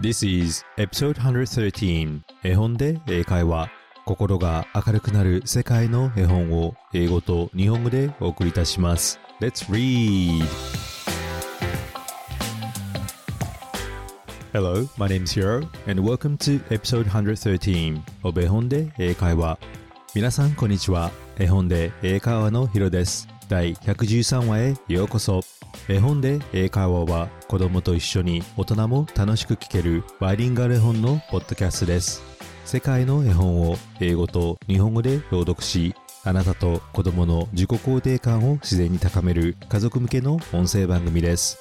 This is episode 113絵本で英会話。心が明るくなる世界の絵本を英語と日本語でお送りいたします。Let's read! Hello, my name is Hiro and welcome to episode 113 of 絵本で英会話。皆さんこんにちは。絵本で英会話のヒロです。第113話へようこそ。絵本で英会話は子供と一緒に大人も楽しく聞けるバイリンガル絵本のポッドキャストです。世界の絵本を英語と日本語で朗読しあなたと子供の自己肯定感を自然に高める家族向けの音声番組です。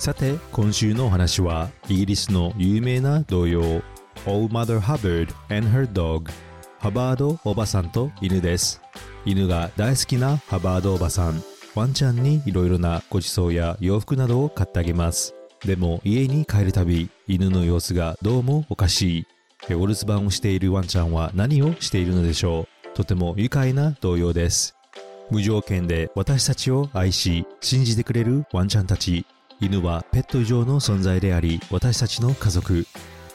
さて今週のお話はイギリスの有名な童謡 Old Mother Hubbard and Her Dog ハバードおばさんと犬です。犬が大好きなハバードおばさん。ワンちゃんにいろいろなごちそうや洋服などを買ってあげます。でも家に帰るたび犬の様子がどうもおかしい。お留守番をしているワンちゃんは何をしているのでしょう。とても愉快な童謡です。無条件で私たちを愛し信じてくれるワンちゃんたち。犬はペット以上の存在であり私たちの家族。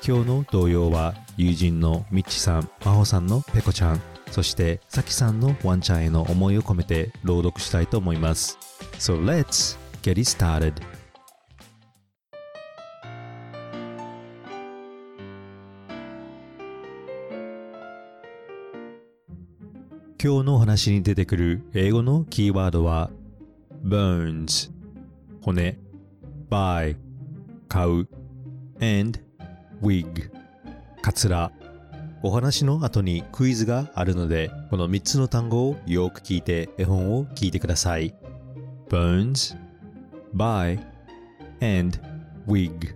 今日の童謡は友人のミッチさん真帆さんのペコちゃん。そしてさきさんのワンちゃんへの思いを込めて朗読したいと思います。So let's get it started. 今日の話に出てくる英語のキーワードは bones 骨。buy 買う。and wig カツラ。お話の後にクイズがあるのでこの3つの単語をよく聞いて絵本を聞いてください bones by, and wig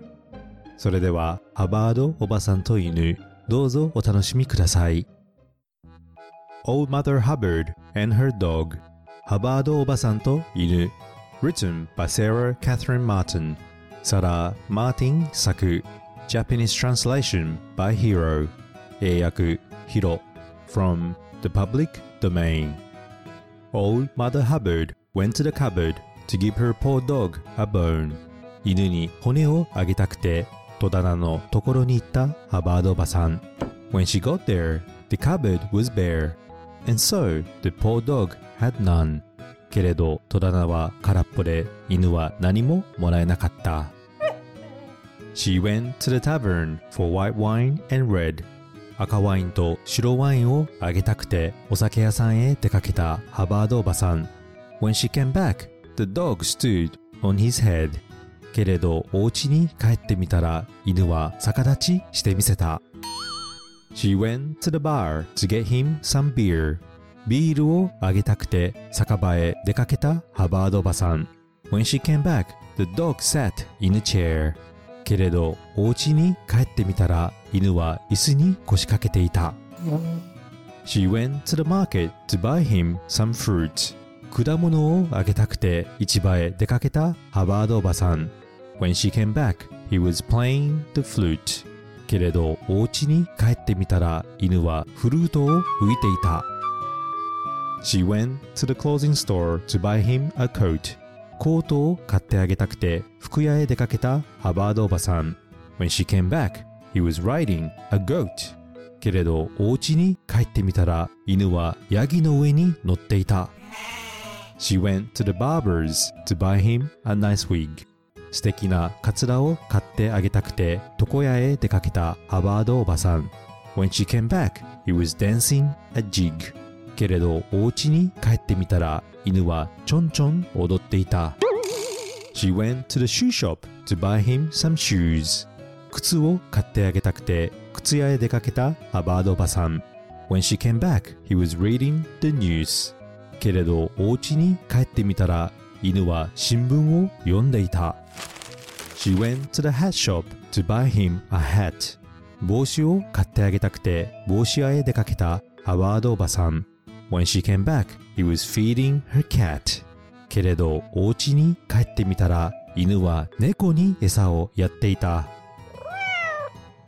それではハバードおばさんと犬どうぞお楽しみください Old Mother Hubbard and Her Dog ハバードおばさんと犬 Written by Sarah Catherine Martin サラ・マーティン作 Japanese translation by Hero 英訳ヒロ From the public domain Old Mother Hubbard went to the cupboard to give her poor dog a bone 犬に骨をあげたくて戸棚のところに行ったハバードおばさん When she got there, the cupboard was bare and so the poor dog had none けれど戸棚は空っぽで犬は何ももらえなかった She went to the tavern for white wine and red 赤ワインと白ワインをあげたくてお酒屋さんへ出かけたハバードおばさん When she came back, the dog stood on his head けれどお家に帰ってみたら犬は逆立ちしてみせた She went to the bar to get him some beer ビールをあげたくて酒場へ出かけたハバードおばさん When she came back, the dog sat in a chair けれどお家に帰ってみたら犬は椅子に腰掛けていた She went to the market to buy him some fruit 果物をあげたくて市場へ出かけたハバードおばさん When she came back, he was playing the flute けれどお家に帰ってみたら犬はフルートを吹いていた She went to the clothing store to buy him a coat コートを買ってあげたくて服屋へ出かけたハバードおばさん When she came back, he was riding a goat けれどお家に帰ってみたら犬はヤギの上に乗っていた She went to the barber's to buy him a nice wig 素敵なカツラを買ってあげたくて床屋へ出かけたハバードおばさん When she came back, he was dancing a jig けれどお家に帰ってみたら犬はちょんちょん踊っていた She went to the shoe shop to buy him some shoes 靴を買ってあげたくて靴屋へ出かけたハバードおばさん When she came back, he was reading the news けれどお家に帰ってみたら犬は新聞を読んでいた She went to the hat shop to buy him a hat 帽子を買ってあげたくて帽子屋へ出かけたハワードおばさん When she came back, he was feeding her cat けれどお家に帰ってみたら犬は猫に餌をやっていた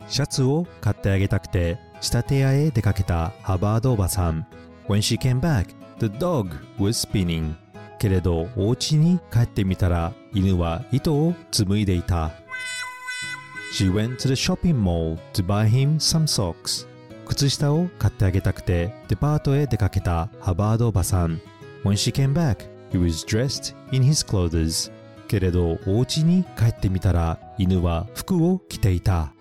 シャツを買ってあげたくて仕立て屋へ出かけたハバードおばさん When she came back, the dog was spinning けれどお家に帰ってみたら犬は糸を紡いでいた She went to the shopping mall to buy him some socks. 靴下を買ってあげたくてデパートへ出かけたハバードおばさん。When she came back, he was dressed in his clothes. けれどお家に帰ってみたら犬は服を着ていた。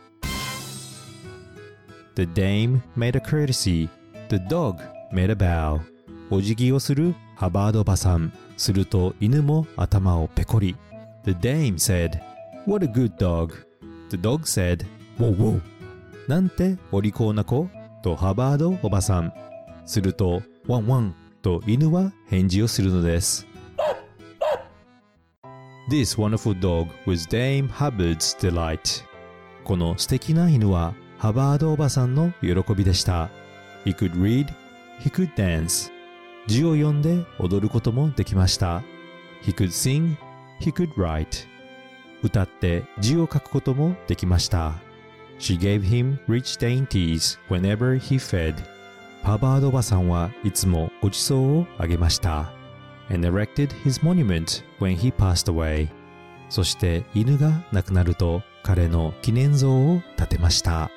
The dame made a courtesy. The dog made a bow. お辞儀をするハバードおばさん。すると犬も頭をペコリ。The dame said, What a good dog. The dog said, Whoa, whoa. なんてお利口な子とハバードおばさん。すると、ワンワンと犬は返事をするのです。This wonderful dog was Dame Hubbard's delight. この素敵な犬はハバードおばさんの喜びでした。He could read, he could dance. 字を読んで踊ることもできました。He could sing, he could write. 歌って字を書くこともできました。She gave him rich dainties whenever he fed. ハバードおばさんはいつもごちそうをあげました。and erected his monument when he passed away. そして犬が亡くなると彼の記念像を建てました。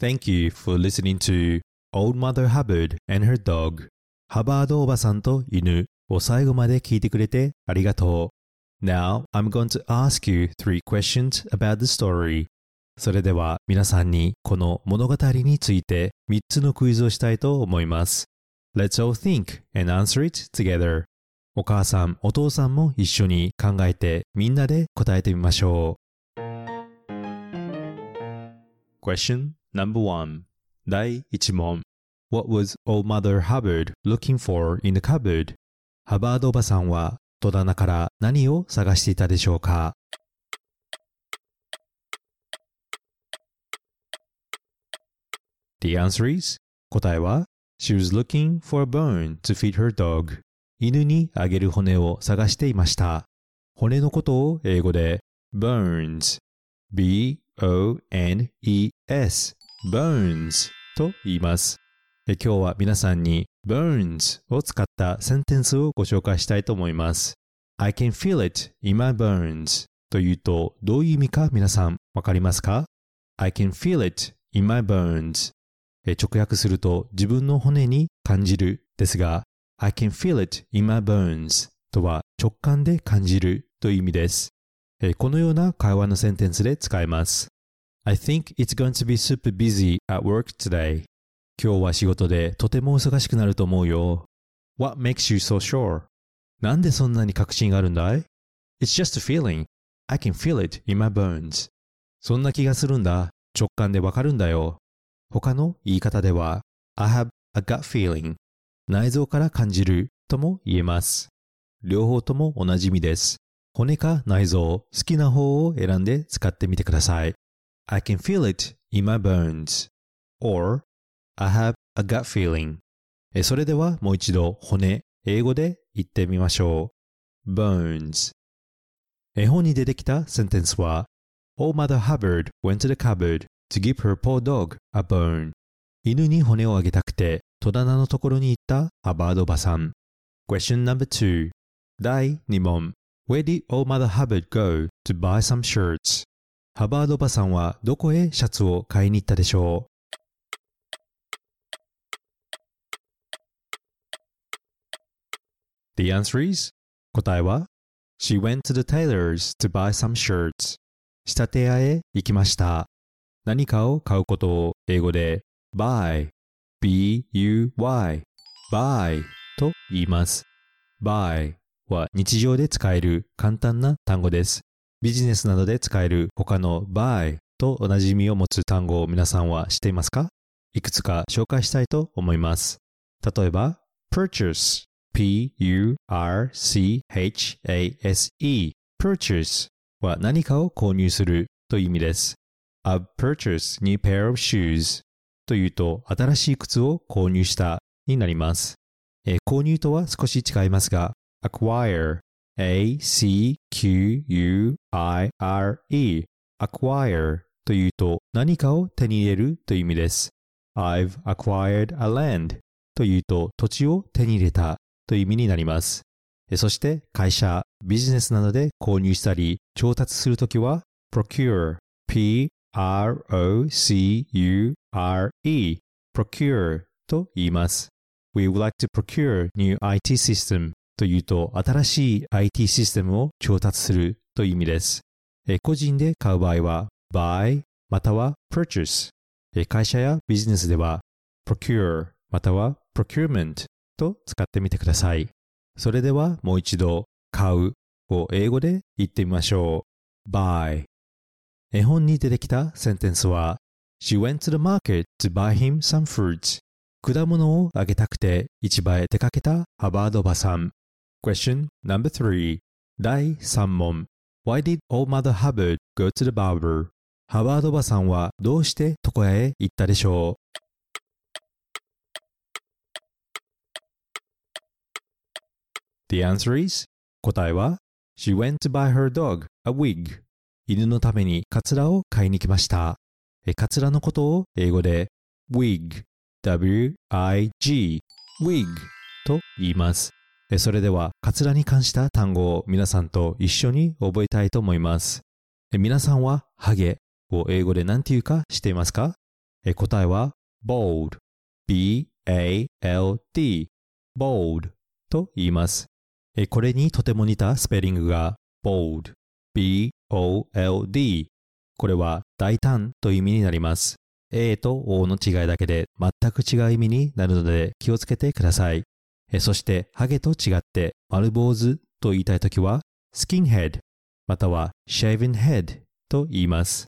Thank you for listening to Old Mother Hubbard and Her Dog ハバードおばさんと犬を最後まで聞いてくれてありがとう。Now I'm going to ask you three questions about the story. それでは皆さんにこの物語について3つのクイズをしたいと思います。Let's all think and answer it together. お母さん、お父さんも一緒に考えてみんなで答えてみましょう。Question number one 第1問 What was Old Mother Hubbard looking for in the cupboard? ハバードおばさんは戸棚から何を探していたでしょうか The answer is 答えは She was looking for a bone to feed her dog 犬にあげる骨を探していました骨のことを英語で bones B-O-N-E-S bones と言います今日は皆さんに bones を使ったセンテンスをご紹介したいと思います I can feel it in my bones というとどういう意味か皆さんわかりますか I can feel it in my bones 直訳すると自分の骨に感じるですが I can feel it in my bones とは直感で感じるという意味ですこのような会話のセンテンスで使えます I think it's going to be super busy at work today 今日は仕事でとても忙しくなると思うよ What makes you so sure? なんでそんなに確信があるんだい？It's just a feeling. I can feel it in my bones. そんな気がするんだ。直感でわかるんだよ。他の言い方では I have a gut feeling. 内臓から感じるとも言えます。両方とも同じ意味です。骨か内臓、好きな方を選んで使ってみてください。I can feel it in my bones. or I have a gut feeling. えそれではもう一度骨、英語で言ってみましょう。bones 絵本に出てきたセンテンスは Old Mother Hubbard went to the cupboard to give her poor dog a bone 犬に骨をあげたくて戸棚のところに行ったハバードおばさん Question number two 第2問 Where did Old Mother Hubbard go to buy some shirts? ハバードおばさんはどこへシャツを買いに行ったでしょう The answer is? 答えは? She went to the tailor's to buy some shirts. 仕立て屋へ行きました。何かを買うことを英語で buy B-U-Y buy と言います。buy は日常で使える簡単な単語です。ビジネスなどで使える他の buy と同じ意味を持つ単語を皆さんは知っていますか？いくつか紹介したいと思います。例えば purchase P-U-R-C-H-A-S-E purchase は何かを購入するという意味です。I've purchased new pair of shoes というと新しい靴を購入したになります。えー購入とは少し違いますが acquire A-C-Q-U-I-R-E acquire というと何かを手に入れるという意味です。I've acquired a land というと土地を手に入れたという意味になります。そして会社、ビジネスなどで購入したり調達するときは procure, p-r-o-c-u-r-e, procure と言います。We would like to procure new IT system というと新しい IT システムを調達するという意味です。個人で買う場合は buy または purchase。会社やビジネスでは procure または procurement と使ってみてください。それではもう一度、買うを英語で言ってみましょう。By 絵本に出てきたセンテンスは、果物をあげたくて市場へ出かけたハバードおばさん。Question No.3 第3問 Whydidomodahubgoattheburb？ハバードおばさんはどうして床屋へ行ったでしょう？The answer is 答えは She went to buy her dog a wig. 犬のためにカツラを買いに来ました。カツラのことを英語で wig w-i-g wig と言います。それではカツラに関した単語を皆さんと一緒に覚えたいと思います。皆さんはハゲを英語で何て言うか知っていますか？答えは bold b-a-l-d bold と言います。これにとても似たスペリングが bold b-o-l-d これは大胆という意味になります。A と O の違いだけで全く違う意味になるので気をつけてください。そしてハゲと違って丸坊主と言いたいときはスキンヘッドまたは shaven head と言います。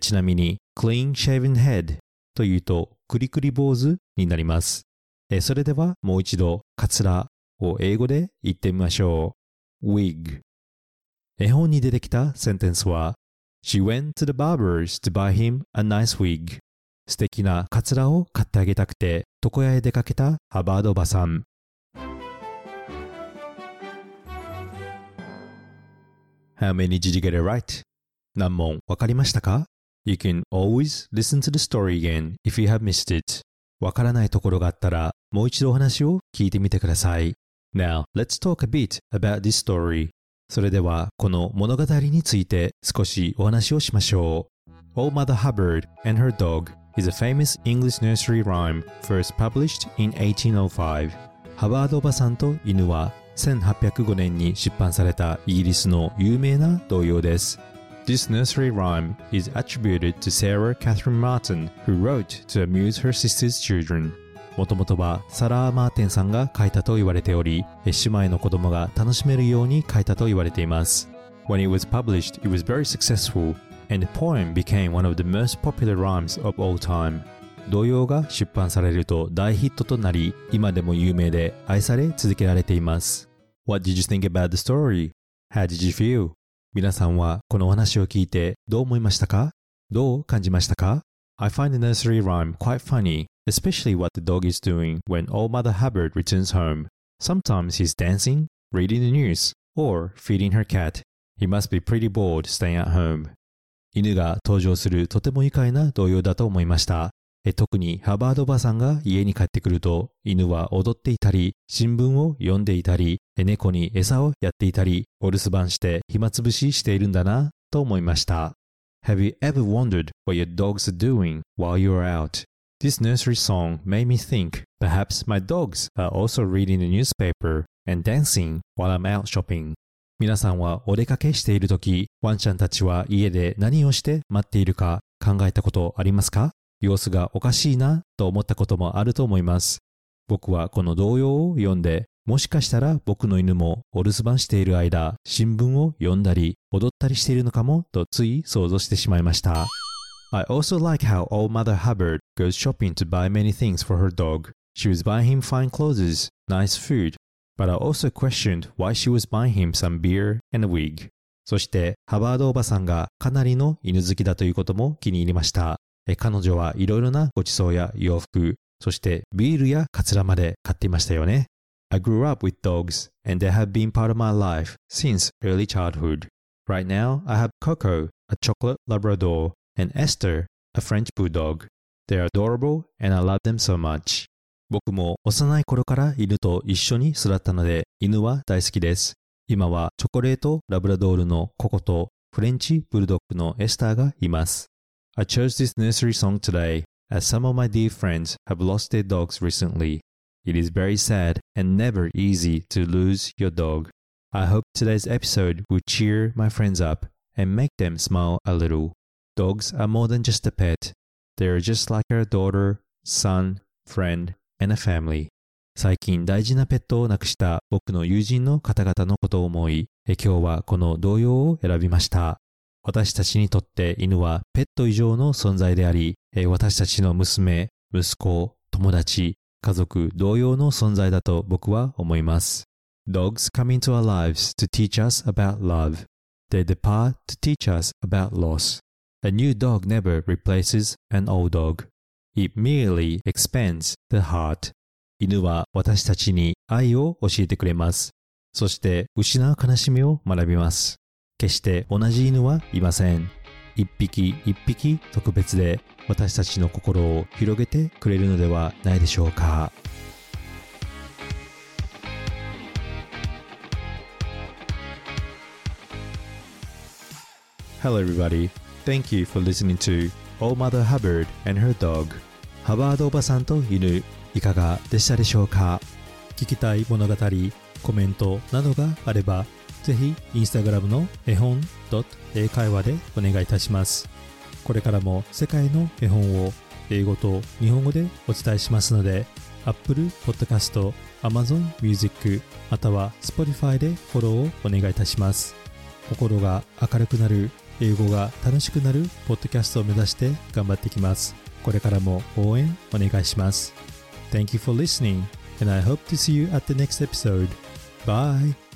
ちなみに clean shaven head というとクリクリ坊主になります。それではもう一度カツラを英語で言ってみましょう。wig 絵本に出てきたセンテンスは She went to the barber's to buy him a nice wig 素敵なカツラを買ってあげたくて床屋へ出かけたハバードおばさん How many did you get it right? 何問わかりましたか You can always listen to the story again if you have missed it. わからないところがあったらもう一度お話を聞いてみてください。Now, let's talk a bit about this story. それでは、この物語について少しお話をしましょう。Old Mother Hubbard and Her Dog is a famous English nursery rhyme first published in 1805. ハバードおばさんと犬は1805年に出版されたイギリスの有名な童謡です。This nursery rhyme is attributed to Sarah Catherine Martin, who wrote to amuse her sister's children. もともとはサラー・マーテンさんが書いたと言われており、姉妹の子供が楽しめるように書いたと言われています。When it was published, it was very successful, and the poem became one of the most popular rhymes of all time. 童謡が出版されると大ヒットとなり、今でも有名で愛され続けられています。What did you think about the story? How did you feel? 皆さんはこのお話を聞いてどう思いましたかどう感じましたか I find the nursery rhyme quite funny especially what the dog is doing when old Mother Hubbard returns home. Sometimes he's dancing, reading the news, or feeding her cat. He must be pretty bored staying at home. 犬が登場するとても愉快な童謡だと思いました。特にハバードばさんが家に帰ってくると犬は踊っていたり新聞を読んでいたり猫に餌をやっていたりお留守番して暇つぶししているんだなと思いました。Have you ever wondered what your dogs are doing while you're out? This nursery song made me think perhaps my dogs are also reading the newspaper and dancing while I'm out shopping. 皆さんはお出かけしているとき、ワンちゃんたちは家で何をして待っているか考えたことありますか？様子がおかしいなと思ったこともあると思います。僕はこの童謡を読んで、もしかしたら僕の犬もお留守番している間、新聞を読んだり、踊ったりしているのかもとつい想像してしまいました。I also like how old Mother Hubbard goes shopping to buy many things for her dog. She was buying him fine clothes, nice food, but I also questioned why she was buying him some beer and a wig. そして、ハバードおばさんがかなりの犬好きだということも気に入りました。彼女はいろいろなご馳走や洋服、そしてビールやカツラまで買っていましたよね。I grew up with dogs, and they have been part of my life since early childhood. Right now, I have Coco, a chocolate Labrador, and Esther, a French bulldog. They are adorable and I love them so much. 僕も幼い頃から犬と一緒に育ったので犬は大好きです。今はチョコレートラブラドールのココとフレンチブルドッグのエスターがいます。I chose this nursery song today as some of my dear friends have lost their dogs recently. It is very sad and never easy to lose your dog. I hope today's episode will cheer my friends up and make them smile a little. Dogs are more than just a pet. They are just like our daughter, son, friend, and a family. 最近大事なペットを亡くした僕の友人の方々のことを思い、今日はこの童謡を選びました。私たちにとって犬はペット以上の存在であり、私たちの娘、息子、友達、家族同様の存在だと僕は思います。Dogs come into our lives to teach us about love. They depart to teach us about loss. A new dog never replaces an old dog. It merely expands the heart. 犬は私たちに愛を教えてくれます。そして失う悲しみを学びます。決して同じ犬はいません。一匹一匹特別で私たちの心を広げてくれるのではないでしょうか。Hello everybody. Thank you for listening to Old Mother Hubbard and her dog. ハバードおばさんと犬いかがでしたでしょうか？聞きたい物語、コメントなどがあればぜひインスタグラムの絵本英会話でお願いいたします。これからも世界の絵本を英語と日本語でお伝えしますので Apple Podcast、Amazon Music または Spotify でフォローをお願いいたします。心が明るくなる英語が楽しくなるポッドキャストを目指して頑張っていきます。これからも応援お願いします。Thank you for listening, and I hope to see you at the next episode. Bye!